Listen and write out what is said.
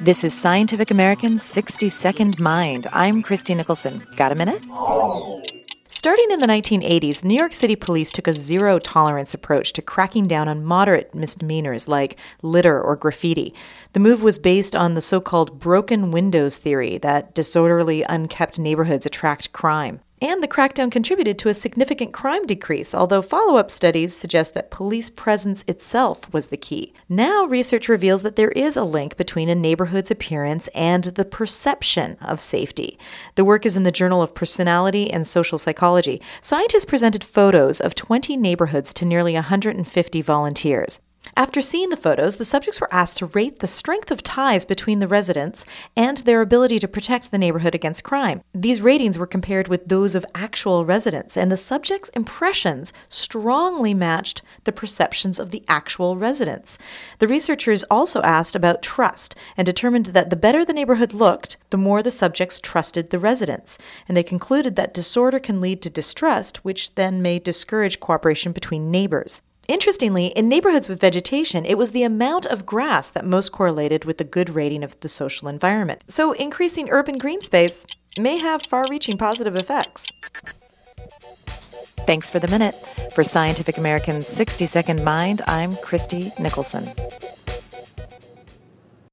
This is Scientific American's 60 Second Mind. I'm Christie Nicholson. Got a minute? Starting in the 1980s, New York City police took a zero tolerance approach to cracking down on moderate misdemeanors like litter or graffiti. The move was based on the so called broken windows theory that disorderly, unkept neighborhoods attract crime. And the crackdown contributed to a significant crime decrease, although follow up studies suggest that police presence itself was the key. Now, research reveals that there is a link between a neighborhood's appearance and the perception of safety. The work is in the Journal of Personality and Social Psychology. Scientists presented photos of 20 neighborhoods to nearly 150 volunteers. After seeing the photos, the subjects were asked to rate the strength of ties between the residents and their ability to protect the neighborhood against crime. These ratings were compared with those of actual residents, and the subjects' impressions strongly matched the perceptions of the actual residents. The researchers also asked about trust and determined that the better the neighborhood looked, the more the subjects trusted the residents. And they concluded that disorder can lead to distrust, which then may discourage cooperation between neighbors. Interestingly, in neighborhoods with vegetation, it was the amount of grass that most correlated with the good rating of the social environment. So, increasing urban green space may have far reaching positive effects. Thanks for the minute. For Scientific American's 60 Second Mind, I'm Christie Nicholson.